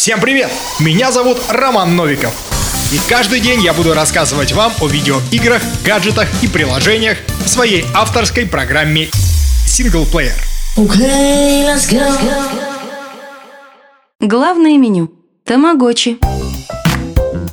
Всем привет! Меня зовут Роман Новиков. И каждый день я буду рассказывать вам о видеоиграх, гаджетах и приложениях в своей авторской программе Синглплеер. Okay, let's go. Главное меню. Тамагочи.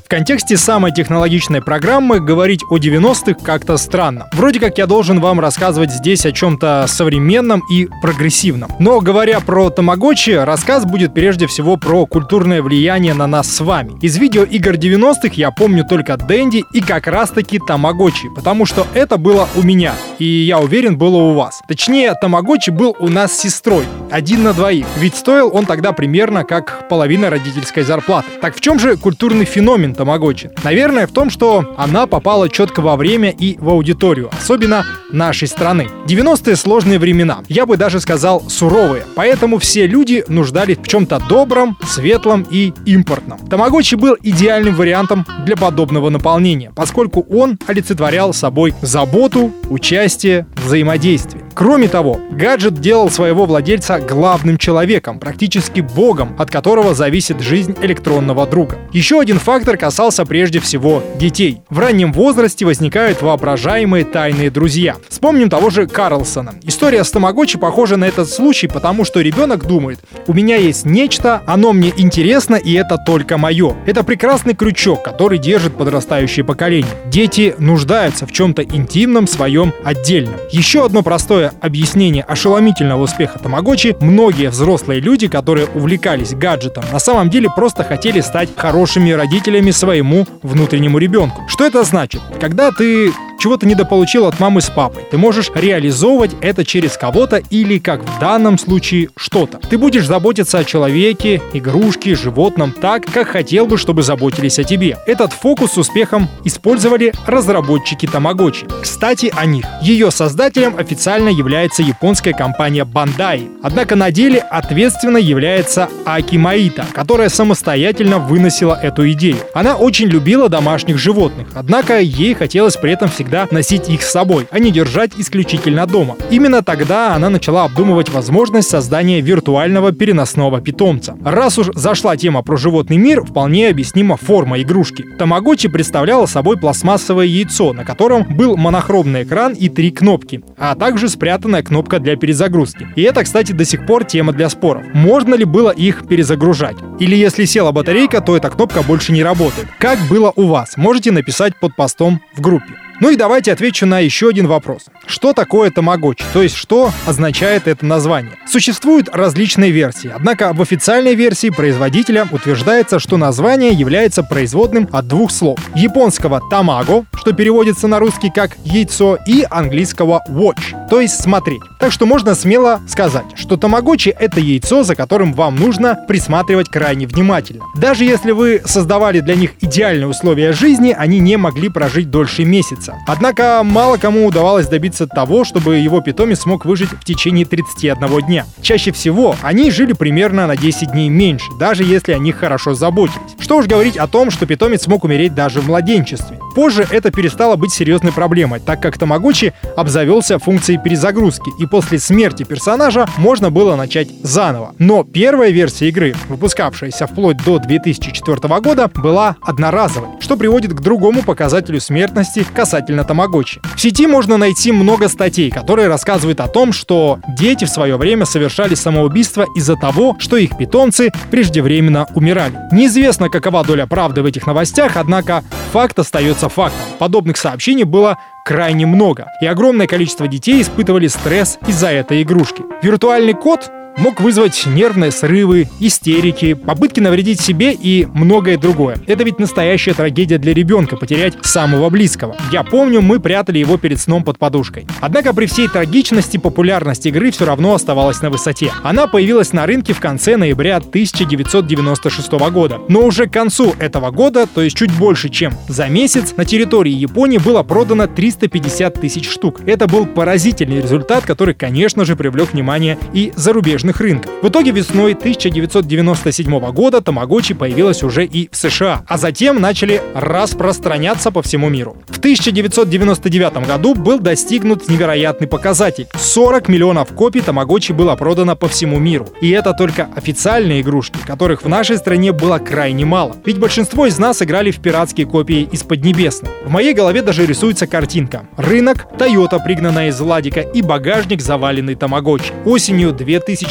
В контексте самой технологичной программы говорить о 90-х как-то странно. Вроде как я должен вам рассказывать здесь о чем-то современном и прогрессивном. Но говоря про Тамагочи, рассказ будет прежде всего про культурное влияние на нас с вами. Из видеоигр 90-х я помню только Дэнди и как раз таки Тамагочи, потому что это было у меня, и я уверен, было у вас. Точнее, Тамагочи был у нас с сестрой, один на двоих, ведь стоил он тогда примерно как половина родительской зарплаты. Так в чем же культурный феномен Тамагочи? Наверное, в том, что она попала четко во время и в аудиторию, особенно нашей страны. 90-е сложные времена, я бы даже сказал суровые, поэтому все люди нуждались в чем-то добром, светлом и импортном. Тамагочи был идеальным вариантом для подобного наполнения, поскольку он олицетворял собой заботу, участие, взаимодействие. Кроме того, гаджет делал своего владельца главным человеком, практически богом, от которого зависит жизнь электронного друга. Еще один фактор касался прежде всего детей. В раннем возрасте возникают воображаемые тайные друзья. Вспомним того же Карлсона. История с Тамагочи похожа на этот случай, потому что ребенок думает, у меня есть нечто, оно мне интересно и это только мое. Это прекрасный крючок, который держит подрастающее поколение. Дети нуждаются в чем-то интимном своем отдельном. Еще одно простое объяснение ошеломительного успеха Тамагочи, многие взрослые люди, которые увлекались гаджетом, на самом деле просто хотели стать хорошими родителями своему внутреннему ребенку. Что это значит? Когда ты чего ты недополучил от мамы с папой. Ты можешь реализовывать это через кого-то или, как в данном случае, что-то. Ты будешь заботиться о человеке, игрушке, животном так, как хотел бы, чтобы заботились о тебе. Этот фокус с успехом использовали разработчики Тамагочи. Кстати, о них. Ее создателем официально является японская компания Bandai. Однако на деле ответственно является Аки Маита, которая самостоятельно выносила эту идею. Она очень любила домашних животных, однако ей хотелось при этом всегда всегда носить их с собой, а не держать исключительно дома. Именно тогда она начала обдумывать возможность создания виртуального переносного питомца. Раз уж зашла тема про животный мир, вполне объяснима форма игрушки. Тамагочи представляла собой пластмассовое яйцо, на котором был монохромный экран и три кнопки, а также спрятанная кнопка для перезагрузки. И это, кстати, до сих пор тема для споров. Можно ли было их перезагружать? Или если села батарейка, то эта кнопка больше не работает. Как было у вас? Можете написать под постом в группе. Ну и давайте отвечу на еще один вопрос. Что такое тамагочи? То есть что означает это название? Существуют различные версии, однако в официальной версии производителя утверждается, что название является производным от двух слов. Японского тамаго, что переводится на русский как яйцо, и английского watch, то есть смотреть. Так что можно смело сказать, что тамагочи это яйцо, за которым вам нужно присматривать крайне внимательно. Даже если вы создавали для них идеальные условия жизни, они не могли прожить дольше месяца месяца. Однако мало кому удавалось добиться того, чтобы его питомец смог выжить в течение 31 дня. Чаще всего они жили примерно на 10 дней меньше, даже если о них хорошо заботились. Что уж говорить о том, что питомец смог умереть даже в младенчестве. Позже это перестало быть серьезной проблемой, так как Тамагочи обзавелся функцией перезагрузки, и после смерти персонажа можно было начать заново. Но первая версия игры, выпускавшаяся вплоть до 2004 года, была одноразовой, что приводит к другому показателю смертности касательно Тамагочи. В сети можно найти много статей, которые рассказывают о том, что дети в свое время совершали самоубийство из-за того, что их питомцы преждевременно умирали. Неизвестно, какова доля правды в этих новостях, однако факт остается остается фактом. Подобных сообщений было крайне много, и огромное количество детей испытывали стресс из-за этой игрушки. Виртуальный код мог вызвать нервные срывы, истерики, попытки навредить себе и многое другое. Это ведь настоящая трагедия для ребенка потерять самого близкого. Я помню, мы прятали его перед сном под подушкой. Однако при всей трагичности популярность игры все равно оставалась на высоте. Она появилась на рынке в конце ноября 1996 года. Но уже к концу этого года, то есть чуть больше, чем за месяц, на территории Японии было продано 350 тысяч штук. Это был поразительный результат, который, конечно же, привлек внимание и зарубежных зарубежных рынков. В итоге весной 1997 года Тамагочи появилась уже и в США, а затем начали распространяться по всему миру. В 1999 году был достигнут невероятный показатель. 40 миллионов копий Тамагочи было продано по всему миру. И это только официальные игрушки, которых в нашей стране было крайне мало. Ведь большинство из нас играли в пиратские копии из Поднебесной. В моей голове даже рисуется картинка. Рынок, Тойота, пригнанная из Ладика, и багажник, заваленный Тамагочи. Осенью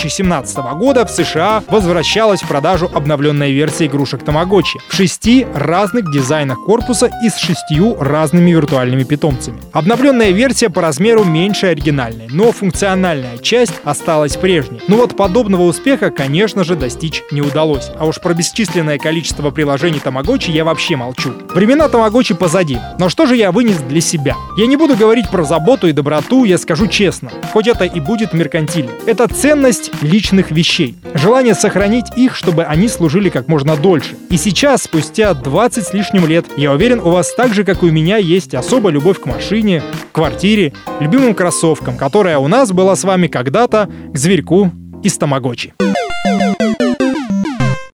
2017 года в США возвращалась в продажу обновленная версия игрушек Тамагочи в шести разных дизайнах корпуса и с шестью разными виртуальными питомцами. Обновленная версия по размеру меньше оригинальной, но функциональная часть осталась прежней. Но вот подобного успеха, конечно же, достичь не удалось. А уж про бесчисленное количество приложений Тамагочи я вообще молчу. Времена Тамагочи позади. Но что же я вынес для себя? Я не буду говорить про заботу и доброту, я скажу честно. Хоть это и будет меркантильно. Это ценность личных вещей. Желание сохранить их, чтобы они служили как можно дольше. И сейчас, спустя 20 с лишним лет, я уверен, у вас так же, как и у меня, есть особая любовь к машине, квартире, любимым кроссовкам, которая у нас была с вами когда-то к зверьку из Тамагочи.